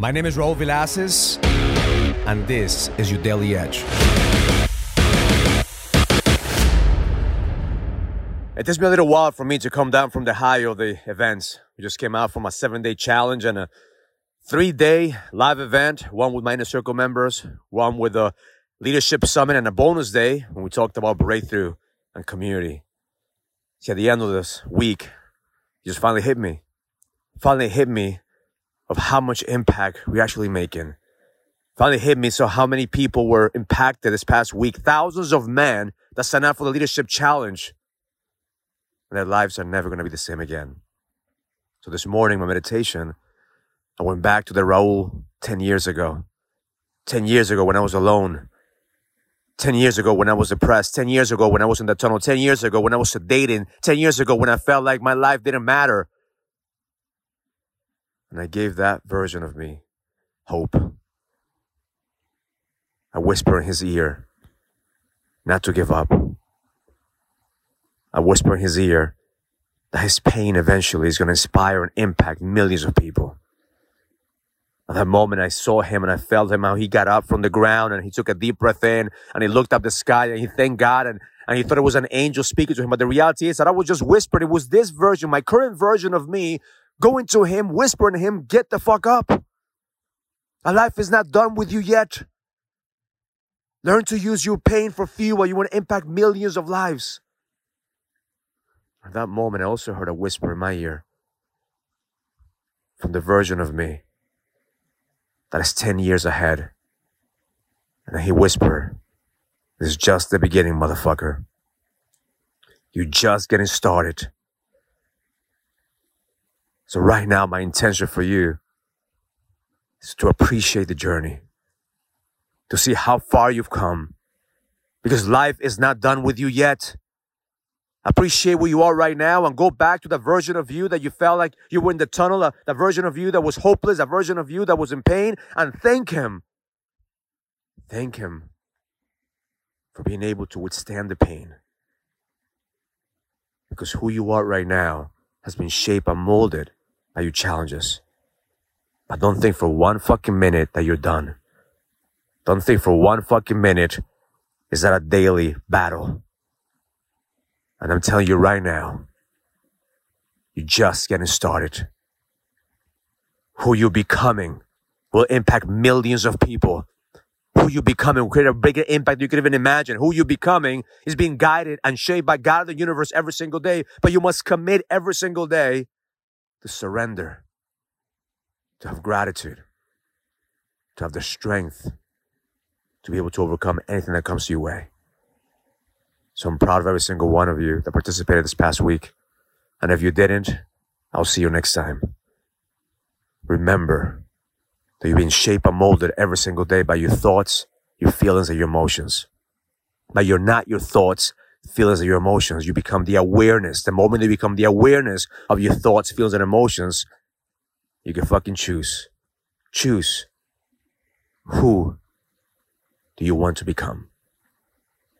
My name is Raul Villacis, and this is your Daily Edge. It takes me a little while for me to come down from the high of the events. We just came out from a seven day challenge and a three day live event, one with my inner circle members, one with a leadership summit, and a bonus day when we talked about breakthrough and community. See, at the end of this week, it just finally hit me. Finally hit me of how much impact we're actually making. Finally hit me so how many people were impacted this past week. Thousands of men that signed up for the leadership challenge. And their lives are never going to be the same again. So this morning, my meditation, I went back to the Raul 10 years ago. 10 years ago when I was alone. 10 years ago when I was depressed. 10 years ago when I was in the tunnel. 10 years ago when I was dating. 10 years ago when I felt like my life didn't matter. And I gave that version of me hope. I whisper in his ear not to give up. I whisper in his ear that his pain eventually is going to inspire and impact millions of people. At that moment, I saw him and I felt him how he got up from the ground and he took a deep breath in and he looked up the sky and he thanked God and, and he thought it was an angel speaking to him. But the reality is that I was just whispering. It was this version, my current version of me going to him, whispering to him, get the fuck up. A life is not done with you yet. Learn to use your pain for fuel. You want to impact millions of lives. At that moment, I also heard a whisper in my ear from the version of me that is 10 years ahead. And he whispered, This is just the beginning, motherfucker. You're just getting started. So, right now, my intention for you is to appreciate the journey, to see how far you've come, because life is not done with you yet. Appreciate where you are right now and go back to the version of you that you felt like you were in the tunnel, uh, the version of you that was hopeless, a version of you that was in pain, and thank Him. Thank Him for being able to withstand the pain. Because who you are right now has been shaped and molded by your challenges. But don't think for one fucking minute that you're done. Don't think for one fucking minute is that a daily battle. And I'm telling you right now, you're just getting started. Who you're becoming will impact millions of people. Who you becoming will create a bigger impact you can even imagine. Who you becoming is being guided and shaped by God of the universe every single day. But you must commit every single day to surrender, to have gratitude, to have the strength to be able to overcome anything that comes your way. So I'm proud of every single one of you that participated this past week. And if you didn't, I'll see you next time. Remember that you're being shaped and molded every single day by your thoughts, your feelings, and your emotions. But you're not your thoughts, feelings, and your emotions. You become the awareness. The moment you become the awareness of your thoughts, feelings, and emotions, you can fucking choose. Choose. Who do you want to become?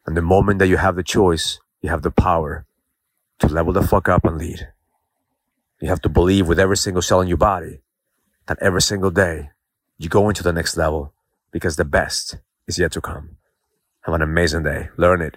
And the moment that you have the choice, you have the power to level the fuck up and lead. You have to believe with every single cell in your body that every single day you go into the next level because the best is yet to come. Have an amazing day. Learn it,